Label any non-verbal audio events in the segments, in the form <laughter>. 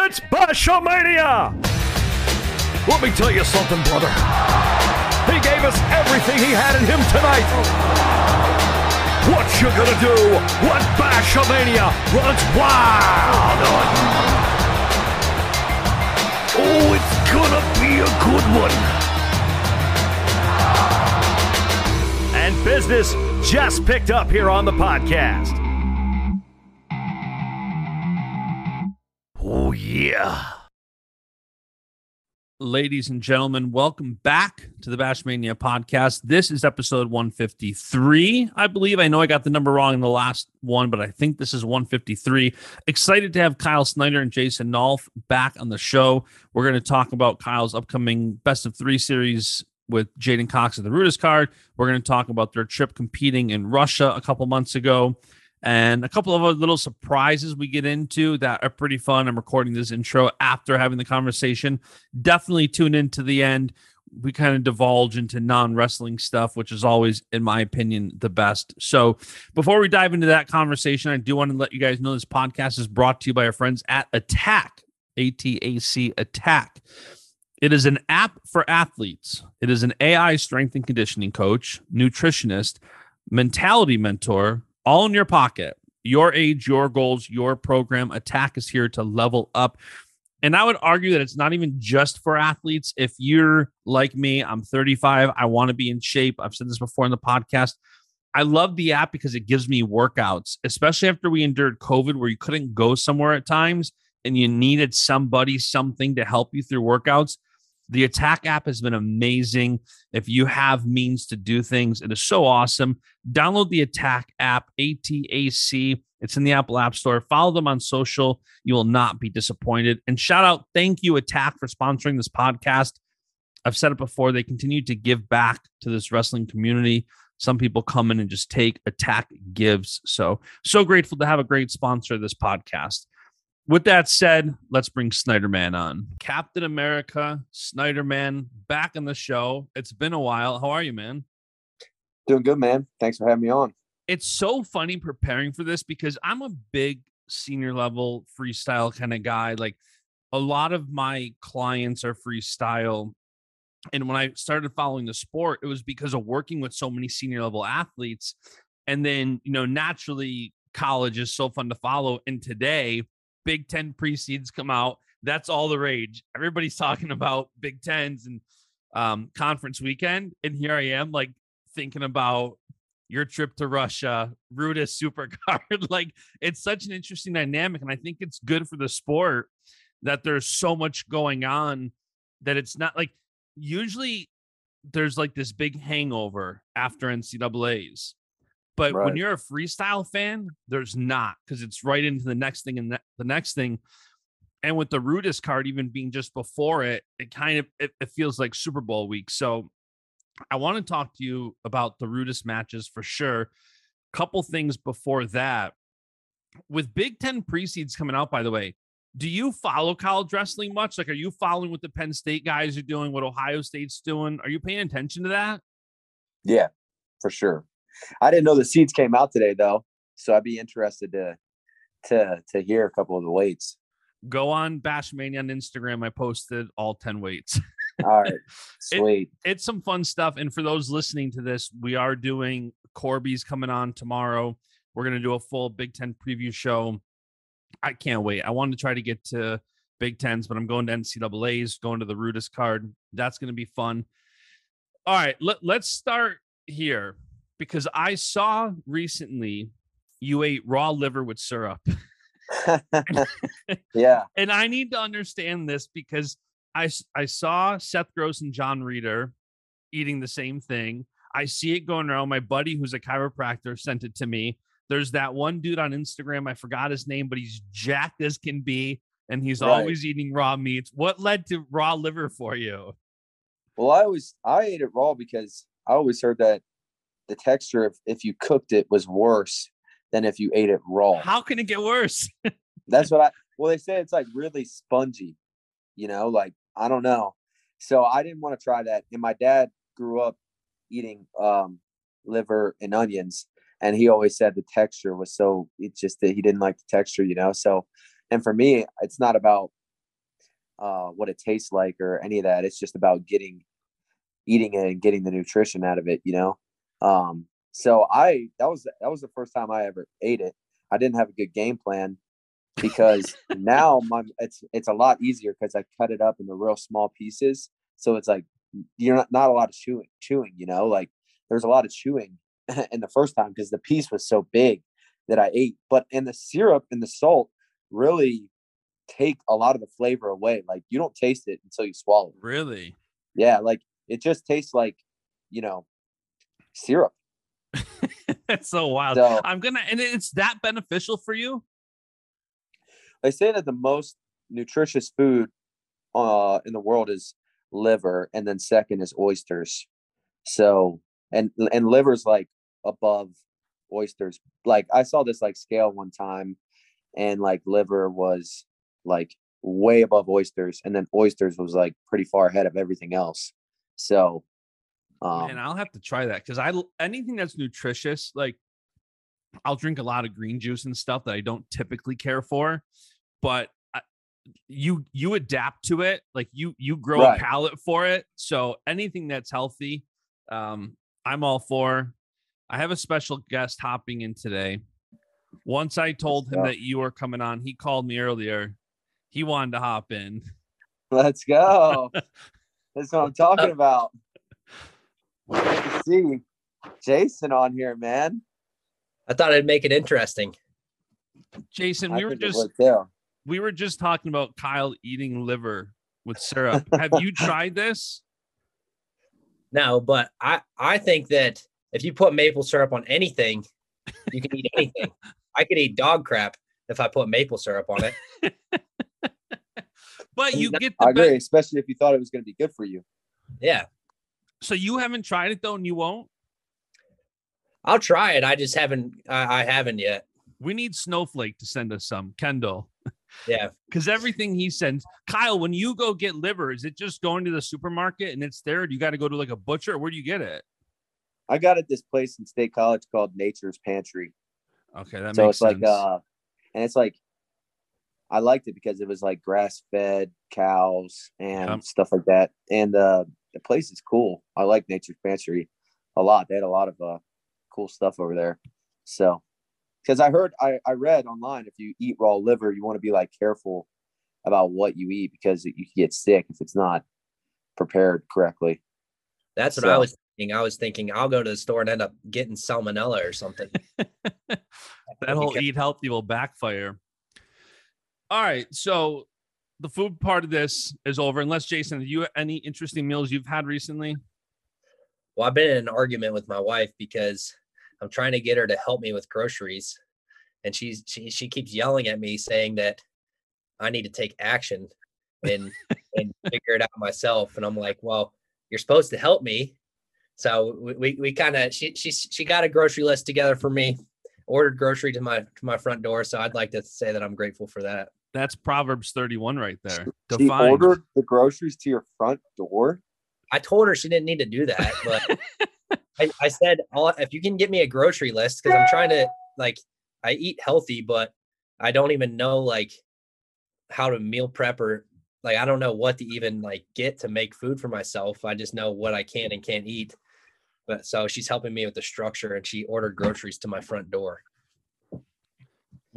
It's Bashamania! Let me tell you something, brother. He gave us everything he had in him tonight. What you gonna do when Bashamania runs wild on you? Oh, it's gonna be a good one. And business just picked up here on the podcast. Yeah. Ladies and gentlemen, welcome back to the Bashmania podcast. This is episode 153. I believe I know I got the number wrong in the last one, but I think this is 153. Excited to have Kyle Snyder and Jason Nolf back on the show. We're going to talk about Kyle's upcoming best of three series with J'den Cox at the Rudis card. We're going to talk about their trip competing in Russia a couple months ago and a couple of other little surprises we get into that are pretty fun. I'm recording this intro after having the conversation. Definitely tune in to the end. We kind of divulge into non wrestling stuff, which is always, in my opinion, the best. So, before we dive into that conversation, I do want to let you guys know this podcast is brought to you by our friends at Attack, A T A C Attack. It is an app for athletes. It is an AI strength and conditioning coach, nutritionist, mentality mentor, all in your pocket. Your age, your goals, your program. Attack is here to level up. And I would argue that it's not even just for athletes. If you're like me, I'm 35, I want to be in shape. I've said this before in the podcast. I love the app because it gives me workouts, especially after we endured COVID, where you couldn't go somewhere at times and you needed somebody, something to help you through workouts. The Attack app has been amazing. If you have means to do things, it is so awesome. Download the Attack app, ATAC. It's in the Apple App Store. Follow them on social. You will not be disappointed. And shout out, thank you, Attack, for sponsoring this podcast. I've said it before, they continue to give back to this wrestling community. Some people come in and just take, Attack gives. So, so grateful to have a great sponsor of this podcast with that said, let's bring Snyderman on. Captain America, Snyderman, back on the show. It's been a while. How are you, man? Doing good, man. Thanks for having me on. It's so funny preparing for this because I'm a big senior level freestyle kind of guy. Like a lot of my clients are freestyle. And when I started following the sport, it was because of working with so many senior level athletes. And then, you know, naturally, college is so fun to follow. And today, Big Ten pre-seeds come out. That's all the rage. Everybody's <laughs> talking about Big Tens and um, conference weekend, and here I am, like thinking about your trip to Russia, Rudis Supercard. <laughs> like it's such an interesting dynamic, and I think it's good for the sport that there's so much going on that it's not like usually there's like this big hangover after NCAA's. But right. when you're a freestyle fan, there's not because it's right into the next thing and the next thing. And with the Rudis card even being just before it, it kind of it, it feels like Super Bowl week. So I want to talk to you about the Rudis matches for sure. Couple things before that. With Big Ten pre-seeds coming out, by the way, do you follow college wrestling much? Like, are you following what the Penn State guys are doing, what Ohio State's doing? Are you paying attention to that? Yeah, for sure. I didn't know the seeds came out today though, so I'd be interested to to to hear a couple of the weights. Go on Bashmania on Instagram. I posted all ten weights. <laughs> all right, sweet. It, it's some fun stuff. And for those listening to this, we are doing Corby's coming on tomorrow. We're gonna do a full Big Ten preview show. I can't wait. I wanted to try to get to Big Tens, but I'm going to NCAA's, going to the Rudis card. That's going to be fun. All right, let, let's start here because I saw recently you ate raw liver with syrup. <laughs> yeah. <laughs> And I need to understand this because I, I saw Seth Gross and John Reeder eating the same thing. I see it going around. My buddy, who's a chiropractor, sent it to me. There's that one dude on Instagram. I forgot his name, but he's jacked as can be. and he's Right. always eating raw meats. What led to raw liver for you? Well, I always I ate it raw because I always heard that the texture if, if you cooked it was worse than if you ate it raw. How can it get worse? <laughs> That's what I well they say it's like really spongy, you know, like I don't know. So I didn't want to try that. And my dad grew up eating um liver and onions and he always said the texture was so it's just that he didn't like the texture, you know. So and for me it's not about uh what it tastes like or any of that. It's just about getting eating it and getting the nutrition out of it, you know. Um so I that was that was the first time I ever ate it. I didn't have a good game plan because <laughs> now my it's it's a lot easier because I cut it up into real small pieces. So it's like you're not not a lot of chewing chewing, you know, like there's a lot of chewing <laughs> in the first time because the piece was so big that I ate. But and the syrup and the salt really take a lot of the flavor away. Like you don't taste it until you swallow it. really? Yeah, like it just tastes like, you know, syrup. That's <laughs> so wild. So I'm gonna, and it's that beneficial for you. they say that the most nutritious food uh in the world is liver and then second is oysters so and and liver's like above oysters like i saw this like scale one time and like liver was like way above oysters and then oysters was like pretty far ahead of everything else so um Man, I'll have to try that because I anything that's nutritious, like I'll drink a lot of green juice and stuff that I don't typically care for, but I, you you adapt to it, like you you grow Right. a palate for it. So anything that's healthy, um, I'm all for. I have a special guest hopping in today. Once I told him that you were coming on, he called me earlier. He wanted to hop in. let's go <laughs> that's what i'm talking about Good to see jason on here man I thought I'd make it interesting. Jason, I we were just we were just talking about Kyle eating liver with syrup. Have you <laughs> tried this? No, but I I think that if you put maple syrup on anything, you can eat <laughs> anything. I could eat dog crap if I put maple syrup on it. <laughs> But you No, get I agree, be- especially if you thought it was going to be good for you. Yeah, so you haven't tried it though, and you won't. I'll try it. I just haven't. I, I haven't yet. We need Snowflake to send us some, Kendall, Yeah, <laughs> because everything he sends. Kyle, when you go get liver, is it just going to the supermarket and it's there? Do you got to go to like a butcher? Where do you get it? I got it this place in State College called Nature's Pantry. Okay, that so makes it's like, sense. uh, and it's like, I liked it because it was like grass fed cows and Yep. stuff like that. And uh, the place is cool. I like Nature's Pantry a lot. They had a lot of uh, cool stuff over there. So, because I heard, I, I read online if you eat raw liver, you want to be like careful about what you eat because you can get sick if it's not prepared correctly. that's what I was thinking. I was thinking I'll go to the store and end up getting salmonella or something. <laughs> that whole eat healthy will backfire. All right, so the food part of this is over. Unless Jason, do you have any interesting meals you've had recently? Well, I've been in an argument with my wife because I'm trying to get her to help me with groceries, and she's she she keeps yelling at me saying that I need to take action and <laughs> and figure it out myself. And I'm like, well, you're supposed to help me. So we we, we kind of she she she got a grocery list together for me, ordered grocery to my to my front door. So I'd like to say that I'm grateful for that. That's Proverbs 31 right there. She Defined. ordered the groceries to your front door. I told her she didn't need to do that, but I, I said, if you can get me a grocery list, because I'm trying to like, I eat healthy, but I don't even know like how to meal prep or like I don't know what to even like get to make food for myself. I just know what I can and can't eat. But so she's helping me with the structure, and she ordered groceries to my front door.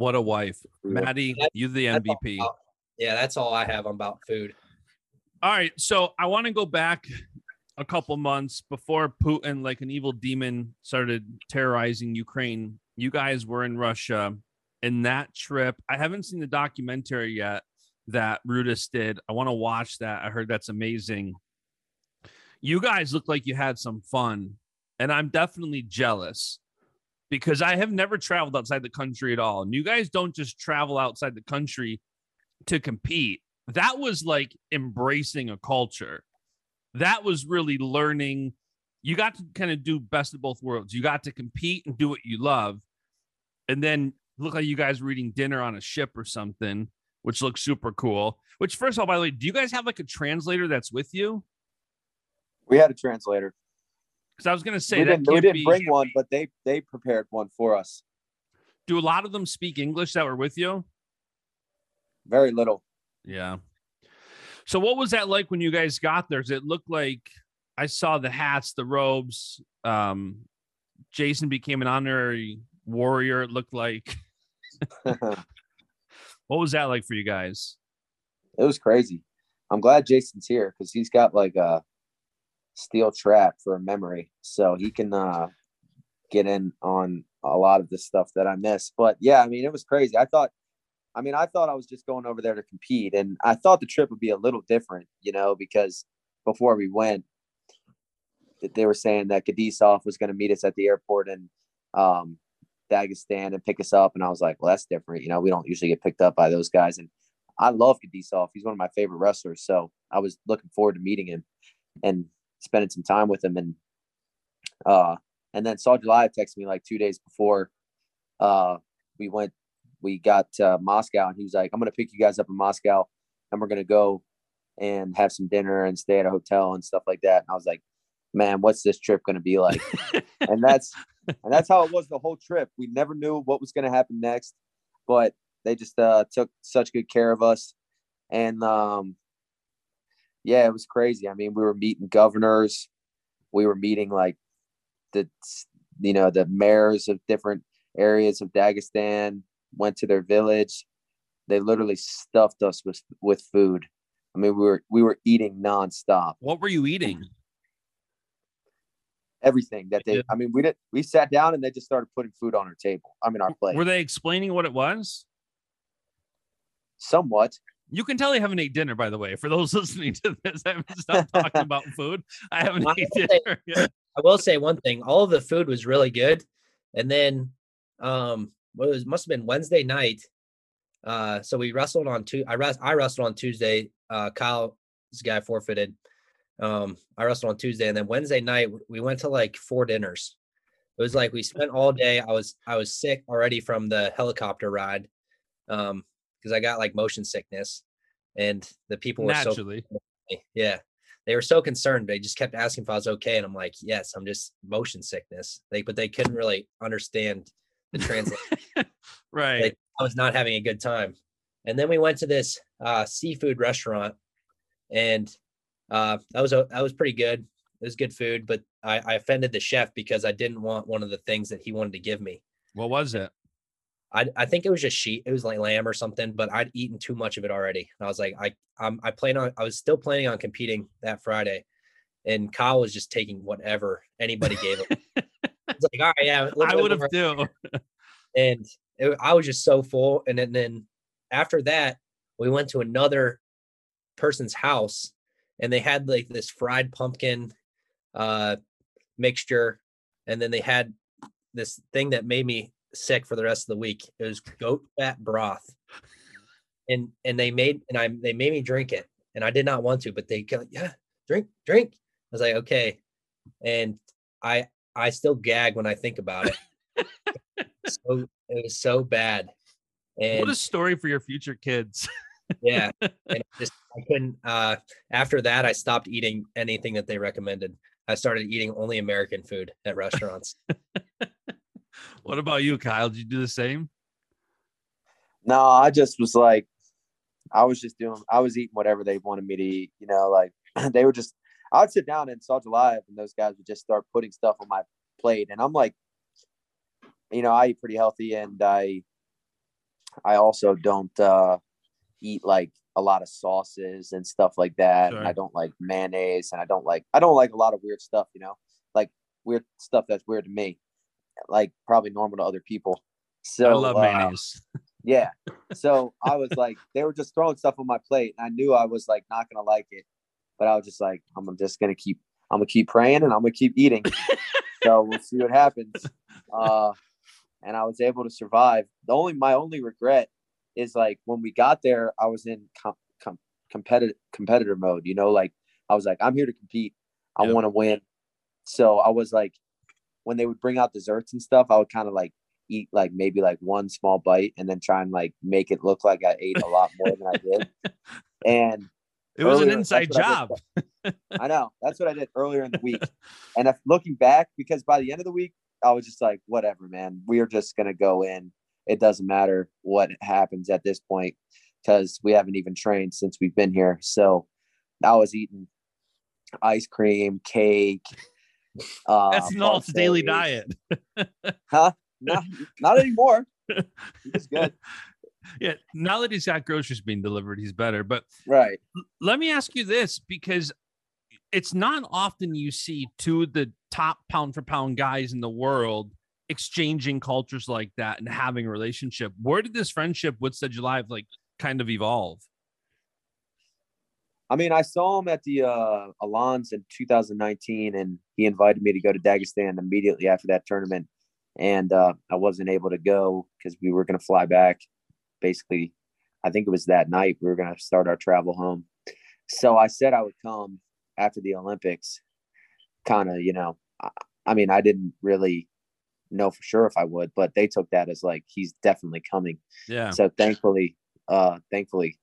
What a wife. Maddie, That- you the MVP. Yeah, that's all I have about food. All right, so I want to go back a couple months before Putin, like an evil demon, started terrorizing Ukraine. You guys were in Russia, and that trip. I haven't seen the documentary yet that Rudis did. I want to watch that. I heard that's amazing. You guys look like you had some fun, and I'm definitely jealous because I have never traveled outside the country at all. And you guys don't just travel outside the country to compete, that was like embracing a culture. That was really learning. You got to kind of do best of both worlds. You got to compete and do what you love. And then look like you guys were eating dinner on a ship or something, which looks super cool. Which, first of all, by the way, do you guys have like a translator that's with you? We had a translator. Because I was going to say we that didn't, we didn't bring one, but they they prepared one for us. Do a lot of them speak English that were with you? Very little. Yeah. So what was that like when you guys got there? Does it look like I saw the hats, the robes? Um, Jason became an honorary warrior. It looked like. <laughs> <laughs> What was that like for you guys? It was crazy. I'm glad Jason's here because he's got like a steel trap for a memory, so he can uh, get in on a lot of the stuff that I miss. But yeah, I mean, it was crazy. I thought, I mean, I thought I was just going over there to compete, and I thought the trip would be a little different, you know, because before we went, they were saying that Kadisov was going to meet us at the airport in um, Dagestan and pick us up, and I was like, well, that's different. You know, we don't usually get picked up by those guys, and I love Kadisov. He's one of my favorite wrestlers, so I was looking forward to meeting him and spending some time with him. And uh, and then Sadulaev texted me like two days before uh, we went, we got to Moscow, and he was like, "I'm gonna pick you guys up in Moscow, and we're gonna go and have some dinner and stay at a hotel and stuff like that." And I was like, "Man, what's this trip gonna be like?" <laughs> and that's and that's how it was the whole trip. We never knew what was gonna happen next, but they just uh, took such good care of us, and um, yeah, it was crazy. I mean, we were meeting governors, we were meeting like the you know the mayors of different areas of Dagestan. Went to their village. They literally stuffed us with with food. I mean, we were we were eating nonstop. What were you eating? Everything that they. I mean, we did. We sat down and they just started putting food on our table. I mean, our plate. Were they explaining what it was? Somewhat. You can tell they haven't ate dinner, by the way. For those <laughs> listening to this, I haven't stopped talking about <laughs> food. I haven't Well, I say- dinner. yet. I will say one thing: all of the food was really good, and then, um, what was must have been Wednesday night. Uh, so we wrestled on two. I rest, I wrestled on Tuesday. Uh, Kyle, this guy forfeited. Um, I wrestled on Tuesday, and then Wednesday night we went to like four dinners. It was like we spent all day. I was I was sick already from the helicopter ride, um, because I got like motion sickness, and the people were Naturally. me. Yeah. They were so concerned. They just kept asking if I was okay. And I'm like, yes, I'm just motion sickness. They but they couldn't really understand the translation. <laughs> right. Like, I was not having a good time. And then we went to this uh, seafood restaurant, and uh, that was a, that was pretty good. It was good food, but I, I offended the chef because I didn't want one of the things that he wanted to give me. what was it? I, I think it was just sheep. It was like lamb or something, but I'd eaten too much of it already. And I was like, I I'm, I plan on. I was still planning on competing that Friday, and Kyle was just taking whatever anybody gave him. It's like, all right, yeah, <laughs> I would have too. <laughs> And it, I was just so full. And then, then after that, we went to another person's house, and they had like this fried pumpkin uh, mixture, and then they had this thing that made me sick for the rest of the week. It was goat fat broth, and and they made and I they made me drink it, and I did not want to, but they go, yeah, drink, drink. I was like, okay, and I I still gag when I think about it. <laughs> so it was so bad, and what a story for your future kids. <laughs> yeah, and just I couldn't. Uh, after that, I stopped eating anything that they recommended. I started eating only American food at restaurants. <laughs> what about you, Kyle? Did you do the same? No, I just was like, I was just doing, I was eating whatever they wanted me to eat. You know, like <clears throat> they were just, I would sit down and Sadulaev and those guys would just start putting stuff on my plate. And I'm like, you know, I eat pretty healthy and I, I also don't uh, eat like a lot of sauces and stuff like that. And I don't like mayonnaise and I don't like, I don't like a lot of weird stuff, you know, like weird stuff that's weird to me, like probably normal to other people. So I love uh, mayonnaise. <laughs> yeah. So I was like, they were just throwing stuff on my plate, and I knew I was like not gonna like it, but I was just like, I'm just gonna keep, I'm gonna keep praying, and I'm gonna keep eating. <laughs> so we'll see what happens. Uh, and I was able to survive. The only, my only regret is like when we got there, I was in com- com- competitive competitor mode. You know, like I was like, I'm here to compete. I Yeah. want to win. So I was like, when they would bring out desserts and stuff, I would kind of like eat like maybe like one small bite and then try and like make it look like I ate a lot more than I did. <laughs> And It was an inside what I job. <laughs> I know that's what I did earlier in the week. <laughs> And if looking back, because by the end of the week, I was just like, whatever, man. We are just gonna go in. It doesn't matter what happens at this point because we haven't even trained since we've been here. So I was eating ice cream, cake. Uh, That's Nolf's daily diet. <laughs> huh? Not, not anymore. He's good, <laughs> Yeah. Now that he's got groceries being delivered, he's better. But right? let me ask you this because it's not often you see two of the top pound for pound guys in the world exchanging cultures like that and having a relationship. Where did this friendship with Sadulaev like kind of evolve? I mean, I saw him at the uh, Alans in 2019, and he invited me to go to Dagestan immediately after that tournament. And uh, I wasn't able to go because we were going to fly back. Basically, I think it was that night we were going to start our travel home. So I said I would come after the Olympics. Kind of, you know, I, I mean, I didn't really know for sure if I would, but they took that as like he's definitely coming. Yeah. So thankfully, uh, thankfully,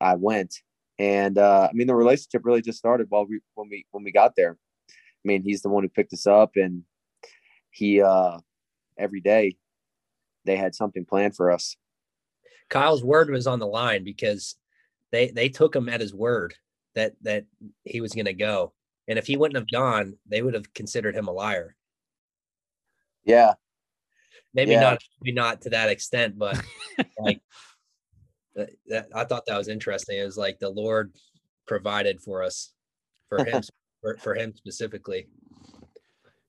I went, and uh, I mean the relationship really just started while we when we when we got there. I mean he's the one who picked us up, and he uh, every day they had something planned for us. Kyle's word was on the line because they they took him at his word that that he was going to go, and if he wouldn't have gone, they would have considered him a liar. Yeah, Maybe Yeah. not, maybe not to that extent, but <laughs> like that, that, I thought that was interesting. It was like the Lord provided for us, for him, <laughs> for, for him specifically.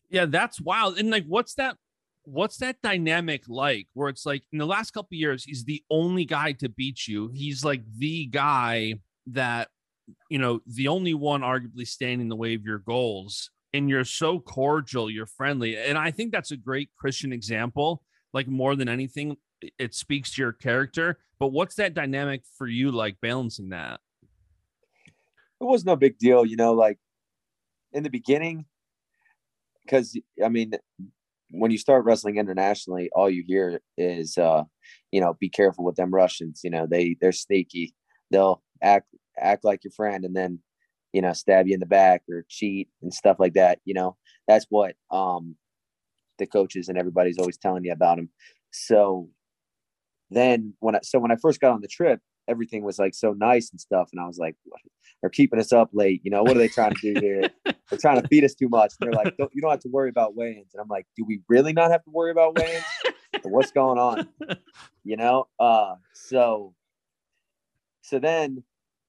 Yeah, that's wild. And like, what's that? What's that dynamic like? Where it's like in the last couple of years, he's the only guy to beat you. He's like the guy that, you know, the only one arguably standing in the way of your goals. And you're so cordial, you're friendly. And I think that's a great Christian example. Like more than anything, it- speaks to your character. But what's that dynamic for you, like balancing that? it was no big deal, you know. Like in the beginning, because I mean, when you start wrestling internationally, all you hear is, uh, you know, be careful with them Russians. You know, they they're sneaky. They'll act act like your friend and then, you know, stab you in the back or cheat and stuff like that. You know, that's what um the coaches and everybody's always telling you about them. So then when I so when I first got on the trip, everything was like so nice and stuff, and I was like, what? they're keeping us up late. You know, what are they trying to do here? they're trying to feed us too much. And they're like, don't, you don't have to worry about weigh-ins. And I'm like, do we really not have to worry about weigh-ins? What's going on? You know? Uh, so, so then,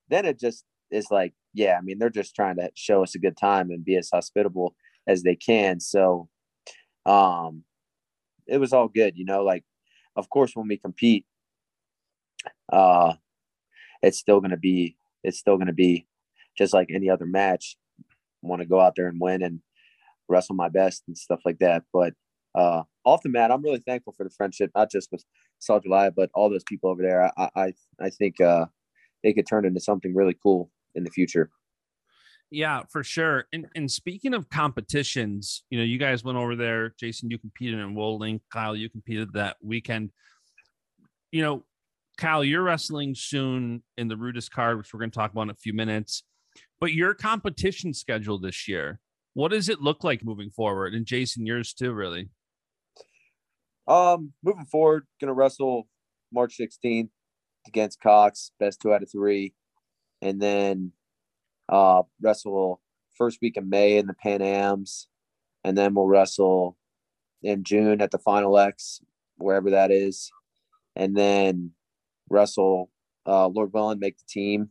then it just is like, yeah, I mean, they're just trying to show us a good time and be as hospitable as they can. So, um, it was all good, you know, like, of course, when we compete, uh, it's still to be, it's still to be just like any other match want to go out there and win and wrestle my best and stuff like that. But uh, off the mat, I'm really thankful for the friendship, not just with Sadulaev, but all those people over there. I I, I think uh, they could turn into something really cool in the future. Yeah, for sure. And and speaking of competitions, you know, you guys went over there. Jason, you competed in Wolling. Kyle, you competed that weekend. You know, Kyle, you're wrestling soon in the Rudis card, which we're going to talk about in a few minutes. But your competition schedule this year, what does it look like moving forward? And Jason, yours too, really. Um, moving forward, gonna wrestle March 16th against Cox, best two out of three, and then uh wrestle first week in May in the Pan Ams, and then we'll wrestle in June at the Final X, wherever that is, and then wrestle uh Lord willing, make the team,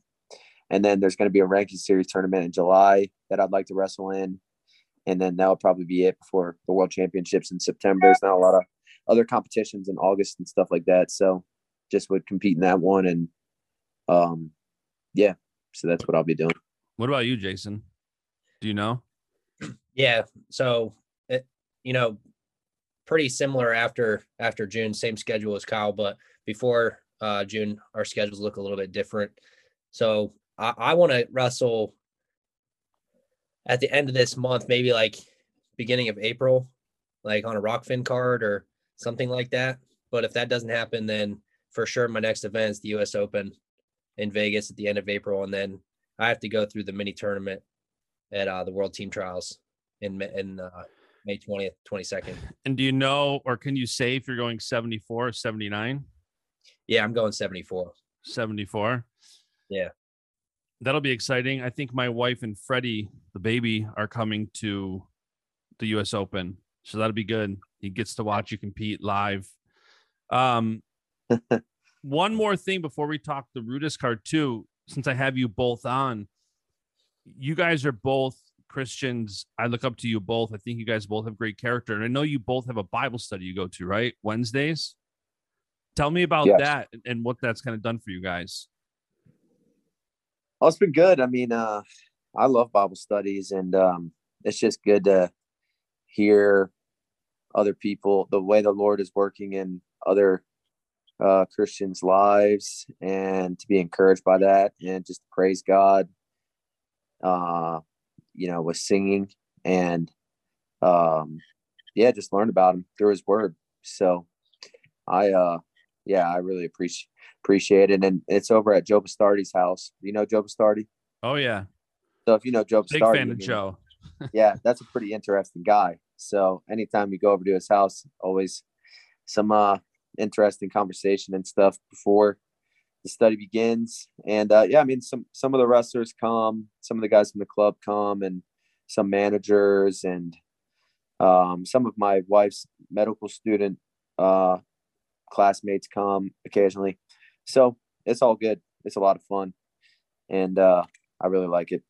and then there's going to be a ranking series tournament in July that I'd like to wrestle in, and then that'll probably be it before the World Championships in September. There's not a lot of other competitions in August and stuff like that. So just would compete in that one and um yeah, so that's what I'll be doing. What about you, Jason? Do you know? Yeah. So, it, you know, pretty similar after after June, same schedule as Kyle, but before uh, June, our schedules look a little bit different. So I, I want to wrestle at the end of this month, maybe like beginning of April, like on a Rokfin card or something like that. But if that doesn't happen, then for sure my next event is the US Open in Vegas at the end of April. And then I have to go through the mini tournament at uh, the World Team Trials in, in uh, May 20th, 22nd. And do you know, or can you say if you're going 74 or 79? Yeah, I'm going 74. 74. Yeah. That'll be exciting. I think my wife and Freddie, the baby, are coming to the US Open. So that'll be good. He gets to watch you compete live. Um <laughs> one more thing before we talk the Rudis card too, since I have you both on. You guys are both Christians. I look up to you both. I think you guys both have great character. And I know you both have a Bible study you go to, right? Wednesdays. Tell me about Yes. that and what that's kind of done for you guys. Oh, it's been good. I mean, uh, I love Bible studies, and um, it's just good to hear other people, the way the Lord is working in other uh, Christians' lives, and to be encouraged by that, and just praise God. Uh, you know, with singing and um, yeah, just learn about Him through His Word. So, I uh, yeah, I really appreciate appreciate it, and it's over at Joe Bastardi's house. You know Joe Bastardi? Oh yeah. So if you know Joe Big Bastardi, fan of Joe. <laughs> yeah, that's a pretty interesting guy. So anytime you go over to his house, always some uh interesting conversation and stuff before the study begins. And uh yeah, I mean some some of the wrestlers come, some of the guys from the club come and some managers and um some of my wife's medical student uh classmates come occasionally. So it's all good. It's a lot of fun. And uh I really like it.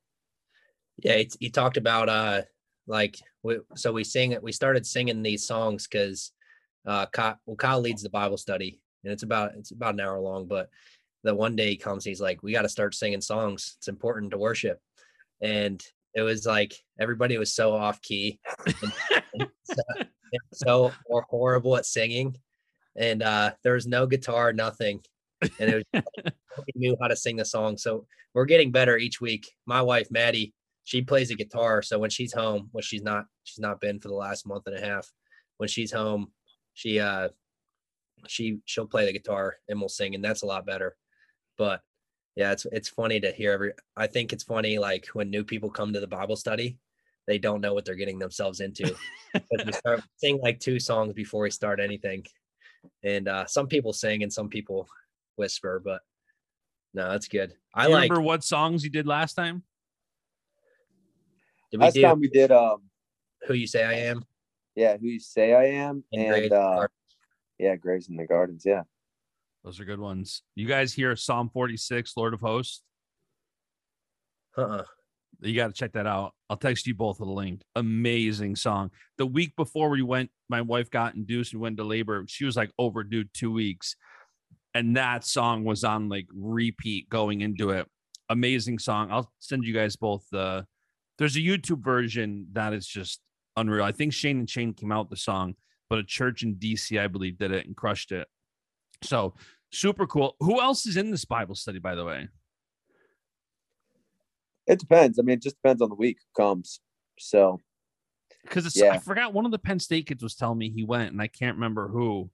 Yeah, he talked about uh like we, so we sing we started singing these songs because uh Kyle, well Kyle leads the Bible study and it's about it's about an hour long, but the one day he comes, he's like, we got to start singing songs. It's important to worship, and it was like everybody was so off key, and, and <laughs> so, and so or horrible at singing, and uh there was no guitar, nothing, and it was <laughs> nobody knew how to sing the song. So we're getting better each week. My wife Maddie, she plays the guitar, so when she's home, when she's not, she's not been for the last month and a half. When she's home, she uh she she'll play the guitar and we'll sing, and that's a lot better. But yeah, it's it's funny to hear every. I think it's funny like when new people come to the Bible study, they don't know what they're getting themselves into. <laughs> 'Cause we start sing like two songs before we start anything, and uh some people sing and some people whisper, but no, that's good. I you like. remember what songs you did last time? Did we Last do time we did um who you say I am? Yeah, who you say I am And and, uh Gar- yeah, Graves in the Gardens, yeah. Those are good ones. You guys hear Psalm 46, Lord of Hosts? Uh-uh. You got to check that out. I'll text you both with a link. Amazing song. The week before we went, my wife got induced and went to labor. She was like overdue two weeks. And that song was on like repeat going into it. Amazing song. I'll send you guys both the there's a YouTube version that is just unreal. I think Shane and Shane came out with the song, but a church in DC, I believe, did it and crushed it. So super cool. Who else is in this Bible study, by the way? It depends. I mean, it just depends on the week who comes. So Because it's Yeah. I forgot one of the Penn State kids was telling me he went, and I can't remember who.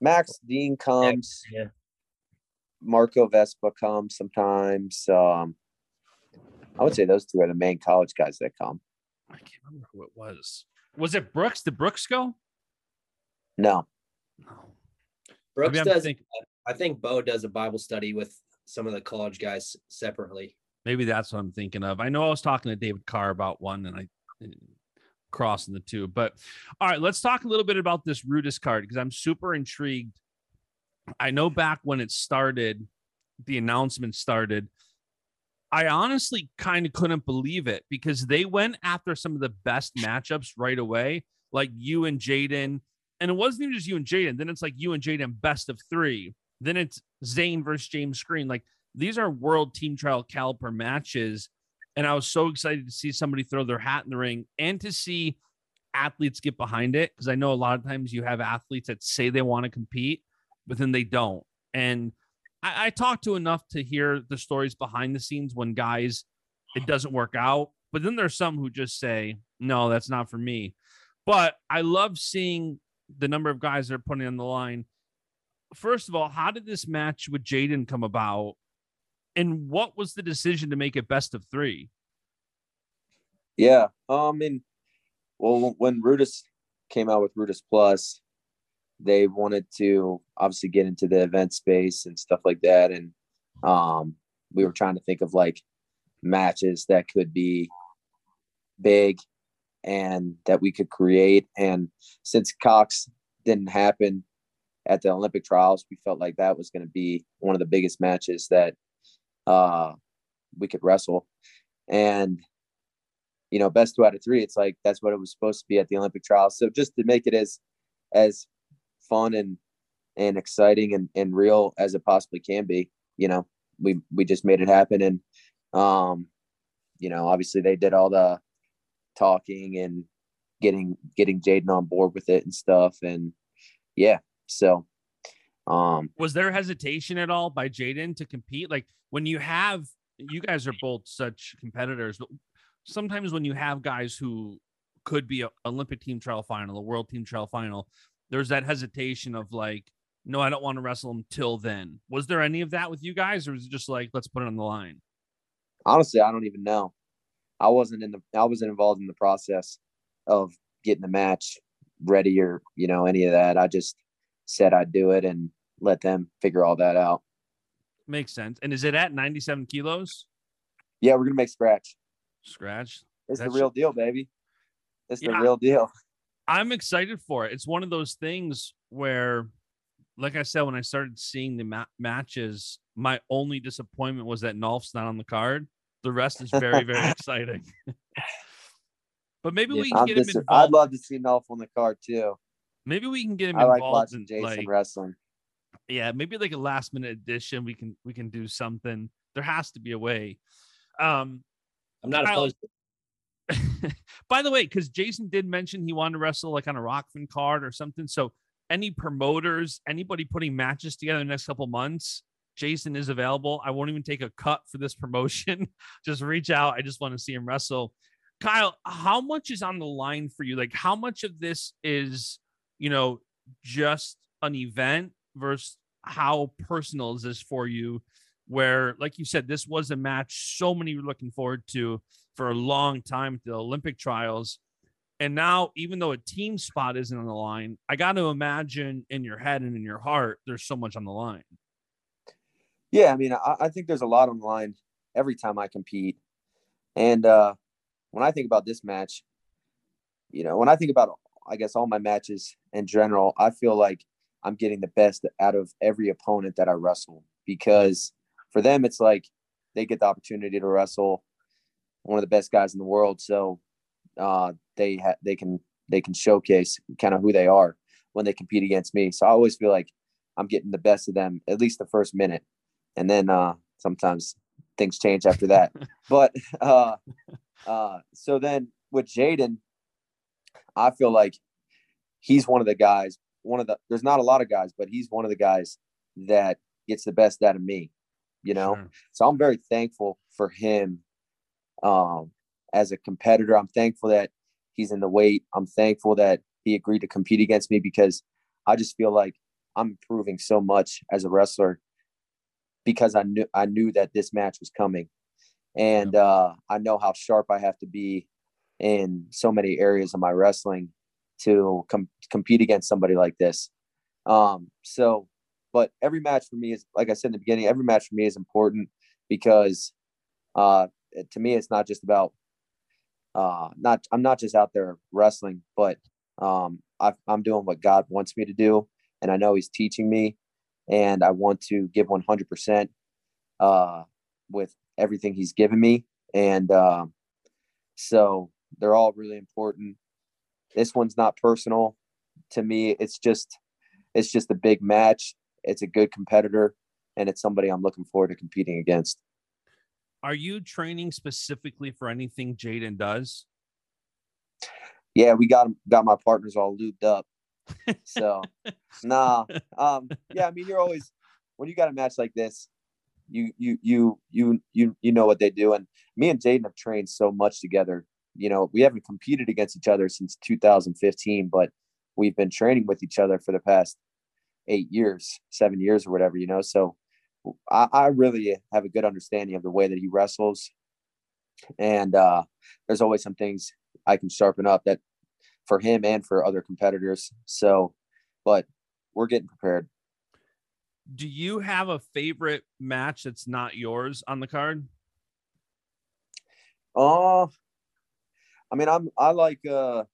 Max Dean comes, Yeah. Marco Vespa comes sometimes. Um I would say those two are the main college guys that come. I can't remember who it was. Was it Brooks? Did Brooks go? No. No. Brooks Maybe does. thinking- I think Bo does a Bible study with some of the college guys separately. maybe that's what I'm thinking of. I know I was talking to David Carr about one, and I uh, crossing the two. But all right, let's talk a little bit about this Rudis card because I'm super intrigued. I know back when it started, the announcement started. I honestly kind of couldn't believe it because they went after some of the best matchups right away, like you and J'den. And it wasn't even just you and J'den. Then it's like you and J'den best of three. Then it's Zain versus James Green. Like these are world team trial caliber matches. And I was so excited to see somebody throw their hat in the ring and to see athletes get behind it. Cause I know a lot of times you have athletes that say they want to compete, but then they don't. And I, I talk to enough to hear the stories behind the scenes when guys it doesn't work out. But then there's some who just say, no, that's not for me. But I love seeing the number of guys that are putting on the line. First of all, how did this match with J'den come about? And what was the decision to make it best of three? Yeah. Um, mean, well, when Rudis came out with Rudis Plus, they wanted to obviously get into the event space and stuff like that. And um, we were trying to think of like matches that could be big and that we could create. And since Cox didn't happen at the Olympic trials, we felt like that was going to be one of the biggest matches that uh, we could wrestle. And you know, best two out of three. It's like that's what it was supposed to be at the Olympic trials. So just to make it as as fun and and exciting and, and real as it possibly can be, you know, we we just made it happen. And um, you know, obviously they did all the talking and getting getting J'den on board with it and stuff. And yeah, so um was there hesitation at all by J'den to compete? Like when you have you guys are both such competitors, but sometimes when you have guys who could be a Olympic team trial final, a world team trial final, there's that hesitation of like, no, I don't want to wrestle him till then. Was there any of that with you guys, or was it just like, let's put it on the line? Honestly, I don't even know. I wasn't in the I wasn't involved in the process of getting the match ready or you know any of that. I just said I'd do it and let them figure all that out. Makes sense. And is it at 97 kilos? Yeah, we're gonna make scratch. Scratch. It's That's the real deal, baby. It's yeah, the real deal. I'm excited for it. It's one of those things where, like I said, when I started seeing the ma- matches, my only disappointment was that Nolf's not on the card. The rest is very, very <laughs> exciting. <laughs> but maybe yeah, we can I'm get dis- him involved. I'd love to see Nolf on the card too. Maybe we can get him I involved like watching in Jason like, wrestling. Yeah, maybe like a last minute addition. We can we can do something. There has to be a way. Um, I'm not opposed. <laughs> By the way, because Jason did mention he wanted to wrestle like on a Rokfin card or something. So any promoters, anybody putting matches together in the next couple months, Jason is available. I won't even take a cut for this <laughs> promotion. just reach out. I just want to see him wrestle. Kyle, how much is on the line for you? Like, how much of this is, you know, just an event versus how personal is this for you? where, like you said, this was a match so many were looking forward to for a long time at the Olympic trials. And now, even though a team spot isn't on the line, I got to imagine in your head and in your heart, there's so much on the line. Yeah, I mean, I, I think there's a lot on the line every time I compete. And uh, when I think about this match, you know, when I think about, I guess, all my matches in general, I feel like I'm getting the best out of every opponent that I wrestle because for them, it's like they get the opportunity to wrestle one of the best guys in the world. So uh, they ha- they can they can showcase kind of who they are when they compete against me. So I always feel like I'm getting the best of them at least the first minute, and then uh, sometimes things change after that. <laughs> but uh, uh, so then with J'den, I feel like he's one of the guys. One of the there's not a lot of guys, but he's one of the guys that gets the best out of me you know sure. so i'm very thankful for him um as a competitor. I'm thankful that he's in the weight. I'm thankful that he agreed to compete against me because i just feel like i'm improving so much as a wrestler because i knew i knew that this match was coming. And uh i know how sharp i have to be in so many areas of my wrestling to com- compete against somebody like this. Um so but every match for me is, like I said in the beginning, every match for me is important because uh, to me, it's not just about uh, not I'm not just out there wrestling, but um, I, I'm doing what God wants me to do, and I know He's teaching me, and I want to give 100 percent uh, with everything He's given me, and uh, so they're all really important. This one's not personal to me. It's just it's just a big match it's a good competitor, and it's somebody I'm looking forward to competing against. Are you training specifically for anything J'den does? Yeah, we got got my partners all lubed up. <laughs> So, nah, um, yeah. I mean, you're always when you got a match like this, you you you you you you know what they do. And me and J'den have trained so much together. You know, we haven't competed against each other since 2015, but we've been training with each other for the past eight years, seven years, or whatever. You know, so I, I really have a good understanding of the way that he wrestles, and uh, there's always some things I can sharpen up that for him and for other competitors. So, but we're getting prepared. Do you have a favorite match that's not yours on the card? Oh, uh, I mean, I'm I like uh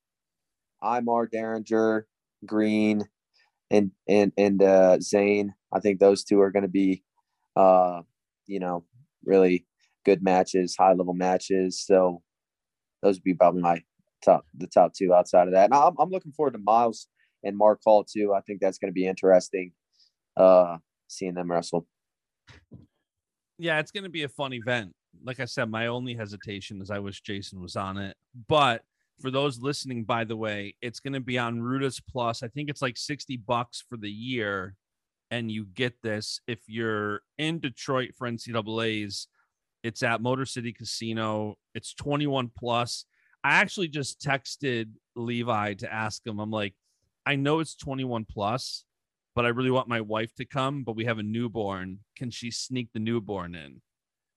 Imar Derringer, Green, and and and uh Zain. I think those two are going to be, uh, you know, really good matches, high level matches. So those would be probably my top the top two outside of that. And I'm I'm looking forward to Myles and Mark Hall too. I think that's going to be interesting. Uh, seeing them wrestle. Yeah, it's going to be a fun event. Like I said, my only hesitation is I wish Jason was on it. But for those listening, by the way, it's going to be on Rudis Plus. I think it's like 60 bucks for the year. And you get this if you're in Detroit for NCAA's. It's at Motor City Casino. It's 21 plus. I actually just texted Levi to ask him. I'm like, I know it's 21 plus, but I really want my wife to come, but we have a newborn. Can she sneak the newborn in?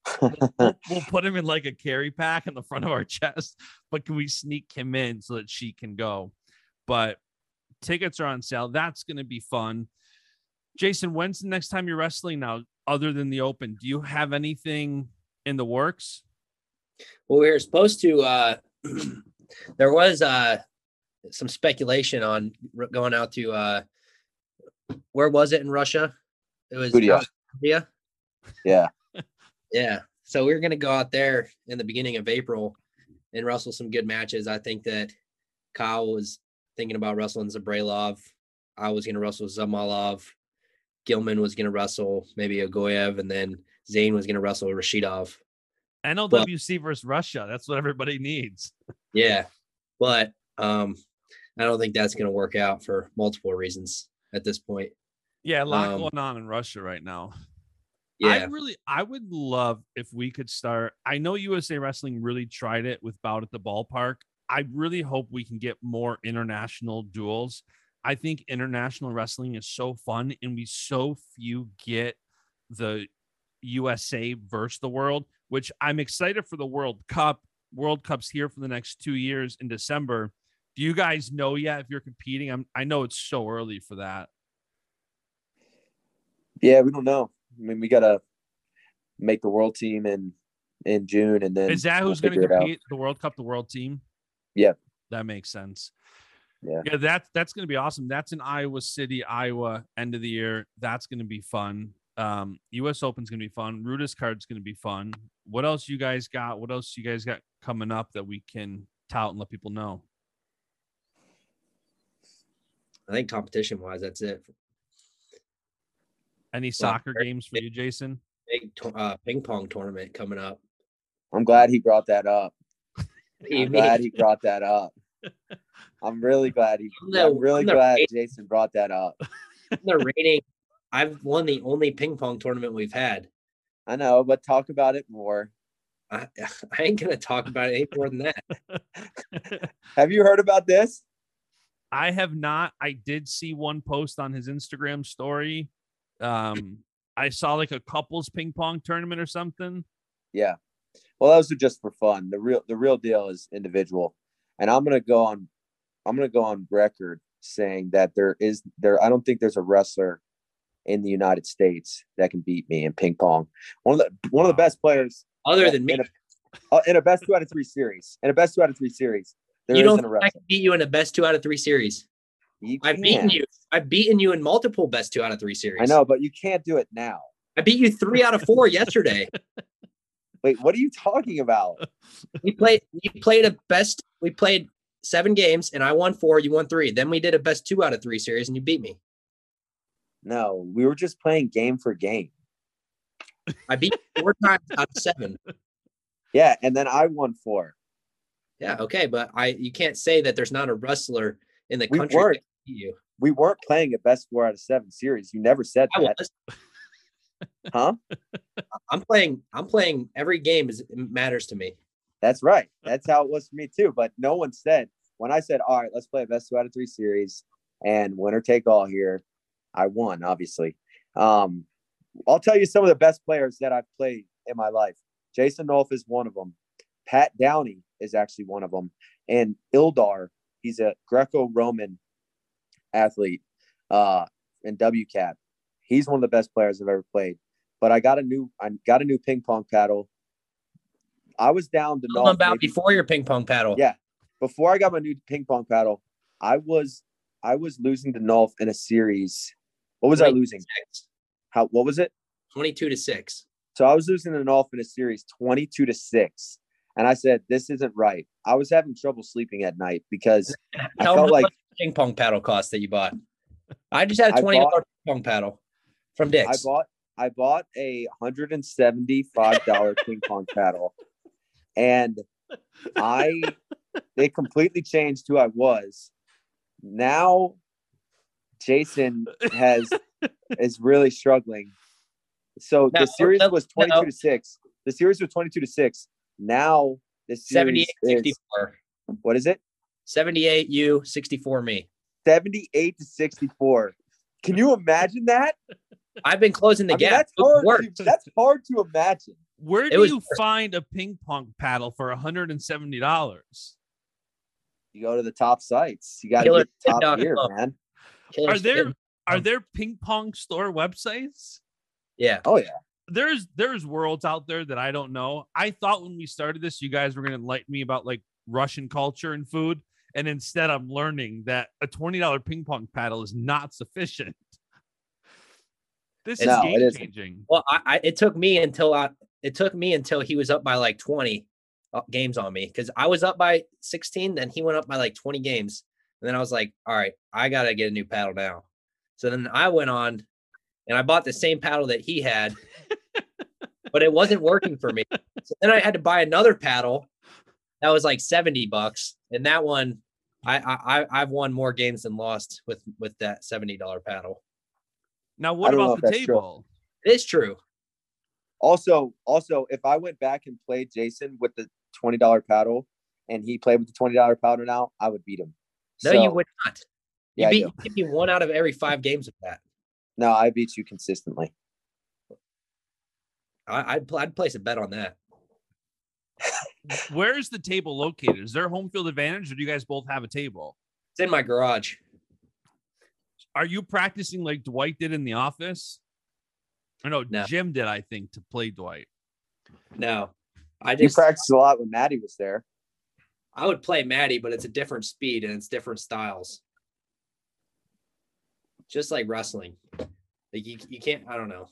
<laughs> we'll, we'll, put him in like a carry pack in the front of our <laughs> chest, but can we sneak him in so that she can go? But tickets are on sale. That's going to be fun. Jason, when's the next time you're wrestling now, other than the open? Do you have anything in the works? Well, we were supposed to, uh, <clears throat> there was uh, some speculation on going out to uh, where was it in Russia? It was India. Yeah. Yeah. <laughs> yeah. So we are going to go out there in the beginning of April and wrestle some good matches. I think that Kyle was thinking about wrestling Zabrailov. I was going to wrestle Zamalov. Gilman was going to wrestle maybe Agoyev, and then Zain was going to wrestle Rashidov. NLWC but, versus Russia. That's what everybody needs. yeah. But um, I don't think that's going to work out for multiple reasons at this point. Yeah, a lot um, going on in Russia right now. Yeah. I really I would love if we could start. I know USA Wrestling really tried it with Bout at the Ballpark. I really hope we can get more international duels. I think international wrestling is so fun and we so few get the USA versus the world, which I'm excited for the World Cup. World Cup's here for the next 2 years in December. Do you guys know yet if you're competing? I'm I know it's so early for that. Yeah, we don't know. I mean, we gotta make the world team in in June, and then is that who's we'll going to compete the World Cup, the world team? Yeah, that makes sense. Yeah, yeah, that's that's going to be awesome. That's in Iowa City, Iowa, end of the year. That's going to be fun. Um, U.S. Open's going to be fun. Rudis card's going to be fun. What else you guys got? What else you guys got coming up that we can tout and let people know? I think competition wise, that's it. Any soccer well, games for you, Jason? Big uh, ping pong tournament coming up. I'm glad he brought that up. <laughs> I'm glad he brought that up. I'm really glad he. The, I'm really I'm glad rating, Jason brought that up. <laughs> the rating, I've won the only ping pong tournament we've had. I know, but talk about it more. I, <laughs> I ain't gonna talk about it any more than that. <laughs> Have you heard about this? I have not. I did see one post on his Instagram story um, I saw like a couples ping pong tournament or something. Yeah. Well, those are just for fun. The real the real deal is individual. And I'm gonna go on I'm gonna go on record saying that there is there I don't think there's a wrestler in the United States that can beat me in ping pong. One of the one of the best players other than me in a, uh, in a best two out of three series. In a best two out of three series. There you don't I can beat you in a best two out of three series. I've beaten you. I've beaten you in multiple best two out of three series. I know, but you can't do it now. I beat you three out of four <laughs> yesterday. Wait, what are you talking about? <laughs> We played. We played a best. We played seven games, and I won four. You won three. Then we did a best two out of three series, and you beat me. No, we were just playing game for game. I beat four <laughs> times out of seven. Yeah, and then I won four. Yeah, okay, but I you can't say that there's not a wrestler in the we country weren't, you. We weren't playing a best four out of seven series. You never said that. Huh? <laughs> I'm playing. I'm playing. Every game is matters to me. That's right. That's how it was for me too. But no one said when I said, "All right, let's play a best two out of three series and winner take all." Here, I won. Obviously, um, I'll tell you some of the best players that I've played in my life. Jason Nolf is one of them. Pat Downey is actually one of them, and Ildar. He's a Greco-Roman athlete uh, in WCAP. He's one of the best players I've ever played. But I got a new I got a new ping pong paddle. I was down to Tell about before your ping pong paddle. Yeah, before I got my new ping pong paddle, I was I was losing to Nolf in a series. What was I losing? How what was it? 22 to 6. So I was losing to Nolf in a series 22 to 6. And I said, this isn't right. I was having trouble sleeping at night because <laughs> I felt like ping pong paddle cost that you bought. I just had a twenty dollar ping pong paddle from I bought I bought a hundred and seventy five dollar ping pong paddle, and I they completely changed who I was. Now, Jason has is really struggling. So No, the series no, was twenty two no. to six. The series was twenty two to six. Now the series 78 is 64. what is it? 78 you, 64 me. Seventy eight to sixty four. Can you imagine that? I've been closing the I mean, gap. that's hard. To, that's hard to imagine. Where It do you worth find a ping pong paddle for $170? You go to the top sites. You got to Killer get top TikTok gear, club. man. Killer Are there spin. are there ping pong store websites? Yeah. Oh yeah. There's there's worlds out there that I don't know. I thought when we started this, you guys were gonna enlighten me about like Russian culture and food. And instead, I'm learning that a $20 ping pong paddle is not sufficient. This is No, it game changing. Well, I, I it took me until I it took me until he was up by like 20 uh, games on me because I was up by 16, then he went up by like 20 games. And then I was like, all right, I gotta get a new paddle now. So then I went on and I bought the same paddle that he had, <laughs> but it wasn't working for me. So then I had to buy another paddle that was like 70 bucks. And that one I I I- I've won more games than lost with with that $70 paddle. Now, what about the that's true. table? It is true. Also, also, if I went back and played Jason with the twenty dollar paddle, and he played with the twenty dollar paddle now, I would beat him. No, So, you would not. You Yeah, beat you beat me one out of every five games of that. No, I beat you consistently. I, I'd pl- I'd place a bet on that. Where's the table located? Is there home field advantage, or do you guys both have a table? It's in my garage. Are you practicing like Dwight did in the office? Or no, No. Jim did, I think, to play Dwight. No, I You just practiced a lot when Maddie was there. I would play Maddie, but it's a different speed and it's different styles. Just like wrestling, like you, you can't. I don't know.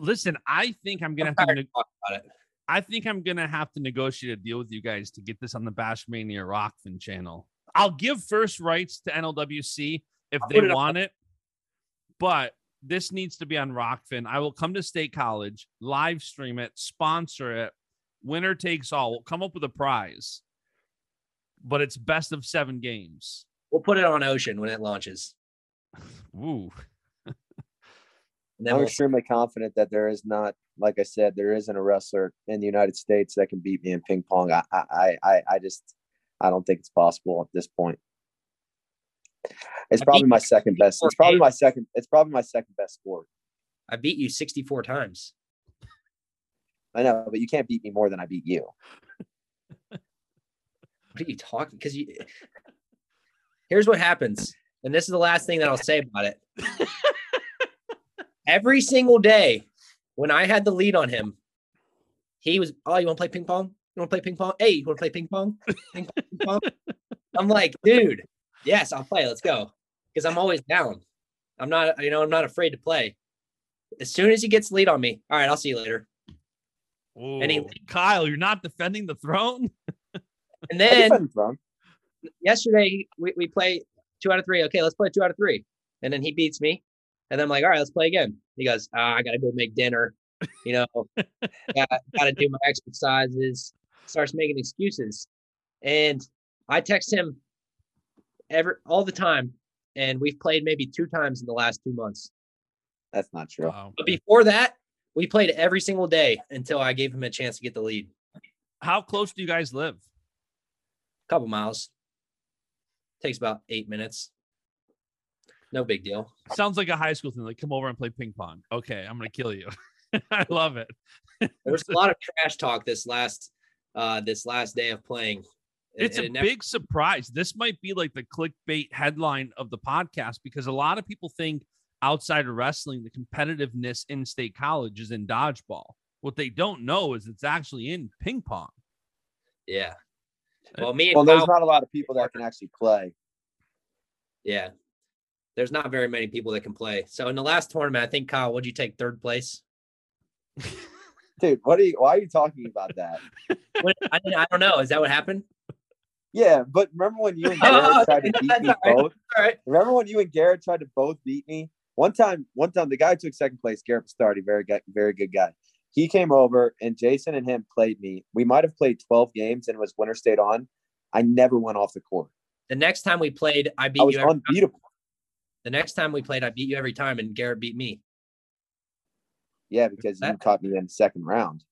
Listen, I think I'm gonna I'm have to. tired neg- about it. I think I'm gonna have to negotiate a deal with you guys to get this on the Bashmania Rokfin channel. I'll give first rights to NLWC if I'll they it on- want it, but this needs to be on Rokfin. I will come to State College, live stream it, sponsor it. Winner takes all. We'll come up with a prize, but it's best of seven games. We'll put it on Ocean when it launches, <laughs> Ooh, <laughs> and I'm we'll, extremely confident that there is not, like I said, there isn't a wrestler in the United States that can beat me in ping pong. I, I, I, I just, I don't think it's possible at this point. It's I probably my second best. It's probably my second. It's probably my second best sport. I beat you 64 times. I know, but you can't beat me more than I beat you. <laughs> What are you talking? Because you. Here's what happens, and this is the last thing that I'll say about it. <laughs> Every single day, when I had the lead on him, he was, "Oh, you want to play ping pong? You want to play ping pong? Hey, you want to play ping pong? Ping pong, ping pong?" <laughs> I'm like, dude, yes, I'll play. Let's go, because I'm always down. I'm not, you know, I'm not afraid to play. As soon as he gets lead on me, all right, I'll see you later. And he- Kyle, you're not defending the throne. <laughs> And then defend the throne. yesterday we, we play two out of three. Okay, let's play two out of three. And then he beats me. And then I'm like, all right, let's play again. He goes, ah, I gotta go make dinner. You know, <laughs> got, gotta do my exercises. Starts making excuses. And I text him every all the time. And we've played maybe two times in the last two months. That's not true. Wow. But before that, we played every single day until I gave him a chance to get the lead. How close do you guys live? A couple miles. Takes about eight minutes. No big deal. Sounds like a high school thing. Like, come over and play ping pong. Okay, I'm gonna kill you. <laughs> I love it. There was a lot <laughs> of trash talk this last uh this last day of playing. And- It's and a it never- big surprise. This might be like the clickbait headline of the podcast because a lot of people think outside of wrestling, the competitiveness in state college is in dodgeball. What they don't know is it's actually in ping pong. yeah. Uh, well, me and Well, there's Kyle- not a lot of people that can actually play. yeah. There's not very many people that can play. So in the last tournament, I think Kyle, would you take third place? Dude, what are you? Why are you talking about that? <laughs> What- I, I don't know. Is that what happened? Yeah, but remember when you and Garrett <laughs> tried to beat me right. both? Right. Remember when you and Garrett tried to both beat me? One time, one time the guy took second place, Garrett Bastardi, very good, very good guy. He came over and Jason and him played me. We might have played 12 games and it was winner stayed on. I never went off the court. The next time we played, I beat I was you. Every, unbeatable. the next time we played, I beat you every time, and Garrett beat me. Yeah, because you caught me in the second round.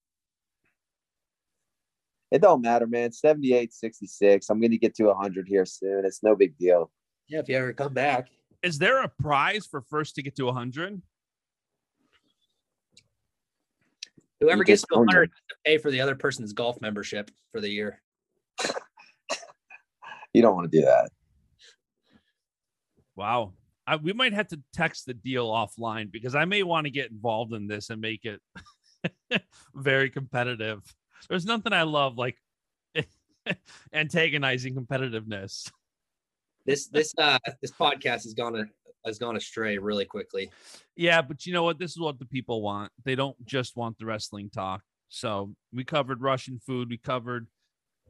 It don't matter, man. 78, 66. I'm going to get to 100 here soon. It's no big deal. Yeah, if you ever come back. Is there a prize for first to get to 100? Whoever You gets just to owned 100 has to pay for the other person's golf membership for the year. <laughs> You don't want to do that. Wow. I, we might have to text the deal offline because I may want to get involved in this and make it <laughs> very competitive. There's nothing I love like <laughs> antagonizing competitiveness. This this uh this podcast has gone a, has gone astray really quickly. Yeah, but you know what? This is what the people want. They don't just want the wrestling talk. So we covered Russian food, we covered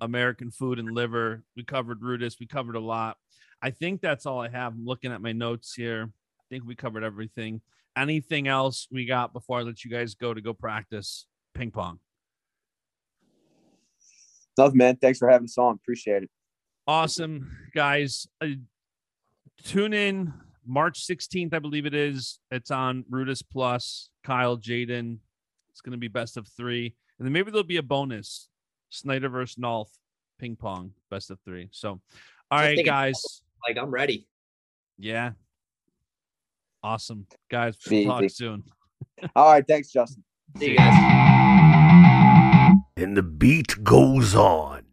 American food and liver, we covered Rudis, we covered a lot. I think that's all I have. I'm looking at my notes here. I think we covered everything. Anything else we got before I let you guys go to go practice ping pong? Nothing, man. Thanks for having us on. Appreciate it. Awesome, guys. Uh, tune in March 16th, I believe it is. It's on Rudis Plus, Kyle, J'den. It's going to be best of three. And then maybe there'll be a bonus Snyder versus Nolf ping pong, best of three. So, all Just right, think- guys. Like I'm ready. Yeah. Awesome. Guys, we'll talk soon. All right. Thanks, Justin. See you guys. And the beat goes on.